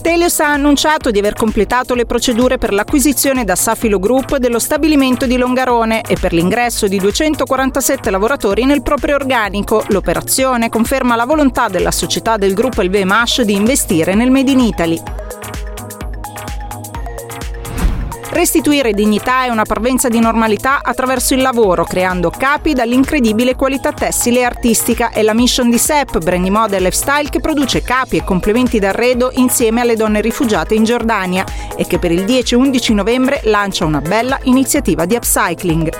Telios ha annunciato di aver completato le procedure per l'acquisizione da Safilo Group dello stabilimento di Longarone e per l'ingresso di 247 lavoratori nel proprio organico. L'operazione conferma la volontà della società del gruppo LVMH di investire nel Made in Italy. Restituire dignità e una parvenza di normalità attraverso il lavoro, creando capi dall'incredibile qualità tessile e artistica è la mission di SEP, brand di moda e lifestyle che produce capi e complementi d'arredo insieme alle donne rifugiate in Giordania e che per il 10-11 novembre lancia una bella iniziativa di upcycling.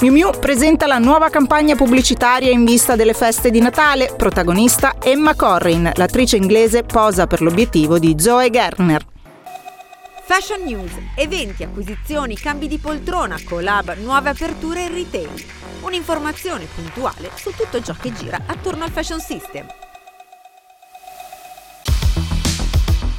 Miu Miu presenta la nuova campagna pubblicitaria in vista delle feste di Natale. Protagonista Emma Corrin, l'attrice inglese posa per l'obiettivo di Zoe Gerner. Fashion News, eventi, acquisizioni, cambi di poltrona, collab, nuove aperture in retail. Un'informazione puntuale su tutto ciò che gira attorno al fashion system.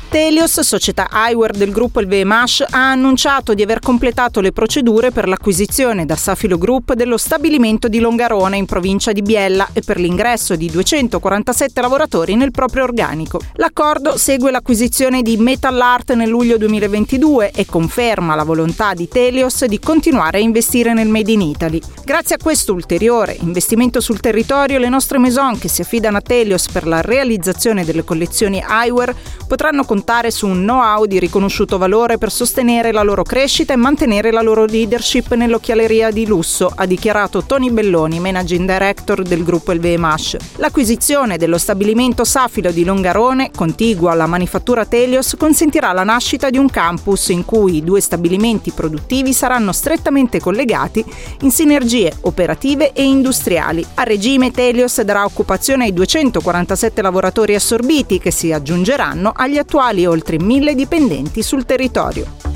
Telios, società eyewear del gruppo LVMH, ha annunciato di aver completato le procedure per l'acquisizione da Safilo Group dello stabilimento di Longarone in provincia di Biella e per l'ingresso di 247 lavoratori nel proprio organico. L'accordo segue l'acquisizione di Metal Art nel luglio 2022 e conferma la volontà di Telios di continuare a investire nel Made in Italy. Grazie a questo ulteriore investimento sul territorio, le nostre maison che si affidano a Telios per la realizzazione delle collezioni eyewear potranno contare su un know-how di riconosciuto valore per sostenere la loro crescita e mantenere la loro leadership nell'occhialeria di lusso, ha dichiarato Tony Belloni, managing director del gruppo LVMH. L'acquisizione dello stabilimento Safilo di Longarone, contiguo alla manifattura Telios, consentirà la nascita di un campus in cui i due stabilimenti produttivi saranno strettamente collegati in sinergie operative e industriali. A regime Telios darà occupazione ai 247 lavoratori assorbiti che si aggiungeranno agli attuali oltre mille dipendenti sul territorio.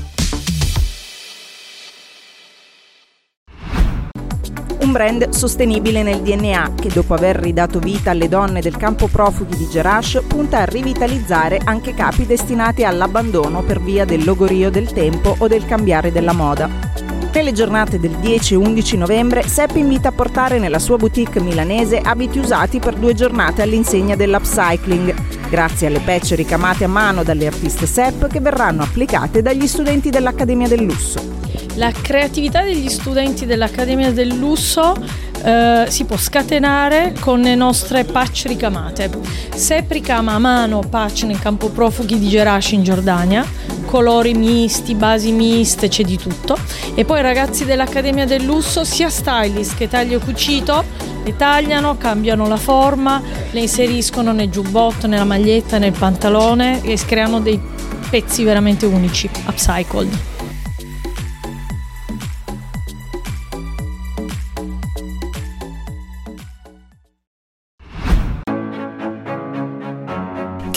un brand sostenibile nel DNA che dopo aver ridato vita alle donne del campo profughi di Gerash punta a rivitalizzare anche capi destinati all'abbandono per via del logorio del tempo o del cambiare della moda. Nelle giornate del 10 e 11 novembre, Sepp invita a portare nella sua boutique milanese abiti usati per due giornate all'insegna dell'upcycling, grazie alle patch ricamate a mano dalle artiste Sepp che verranno applicate dagli studenti dell'Accademia del Lusso. La creatività degli studenti dell'Accademia del Lusso eh, si può scatenare con le nostre patch ricamate. Sepp ricama a mano patch nel campo profughi di Gerash in Giordania, colori misti, basi miste, c'è di tutto. E poi ragazzi dell'Accademia del Lusso, sia stylist che taglio cucito, le tagliano, cambiano la forma, le inseriscono nel giubbotto, nella maglietta, nel pantalone e creano dei pezzi veramente unici, upcycled.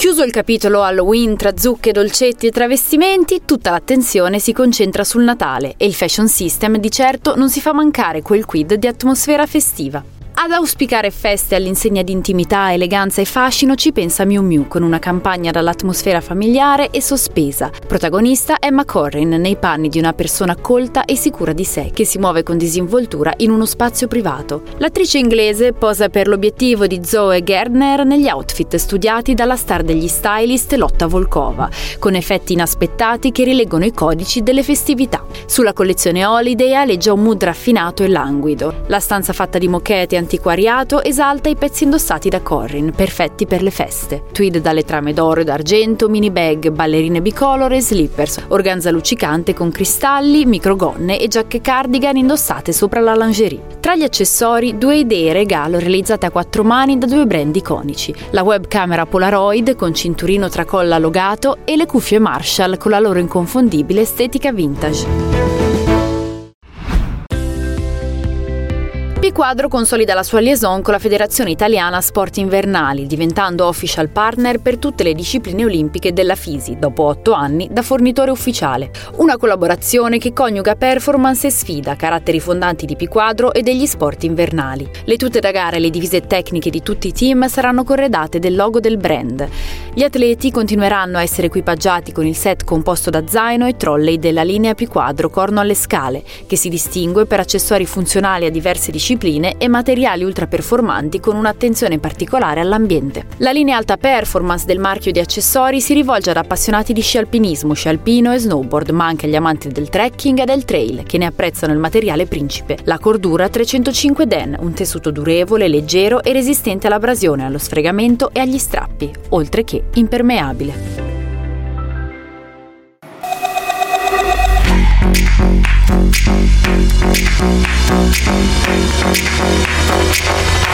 Chiuso il capitolo Halloween tra zucche, dolcetti e travestimenti, tutta l'attenzione si concentra sul Natale e il fashion system di certo non si fa mancare quel quid di atmosfera festiva. Ad auspicare feste all'insegna di intimità, eleganza e fascino ci pensa Miu Miu con una campagna dall'atmosfera familiare e sospesa. Protagonista Emma Corrin nei panni di una persona colta e sicura di sé che si muove con disinvoltura in uno spazio privato. L'attrice inglese posa per l'obiettivo di Zoe Gardner negli outfit studiati dalla star degli stylist Lotta Volkova, con effetti inaspettati che rileggono i codici delle festività. Sulla collezione Holiday aleggia un mood raffinato e languido. La stanza fatta di moquette antiquariato esalta i pezzi indossati da Corrin, perfetti per le feste. Tweed dalle trame d'oro e d'argento, mini bag, ballerine bicolore e slippers, organza luccicante con cristalli, microgonne e giacche cardigan indossate sopra la lingerie. Tra gli accessori, due idee regalo realizzate a quattro mani da due brand iconici: la webcamera Polaroid con cinturino tracolla logato e le cuffie Marshall con la loro inconfondibile estetica vintage. Piquadro consolida la sua liaison con la Federazione Italiana Sport Invernali, diventando official partner per tutte le discipline olimpiche della FISI, dopo otto anni da fornitore ufficiale. Una collaborazione che coniuga performance e sfida, caratteri fondanti di Piquadro e degli sport invernali. Le tute da gara e le divise tecniche di tutti i team saranno corredate del logo del brand. Gli atleti continueranno a essere equipaggiati con il set composto da zaino e trolley della linea Piquadro Corno alle Scale, che si distingue per accessori funzionali a diverse discipline e materiali ultraperformanti con un'attenzione particolare all'ambiente. La linea alta performance del marchio di accessori si rivolge ad appassionati di sci alpinismo, sci alpino e snowboard, ma anche agli amanti del trekking e del trail, che ne apprezzano il materiale principe. La cordura 305 Den, un tessuto durevole, leggero e resistente all'abrasione, allo sfregamento e agli strappi, oltre che impermeabile. Thank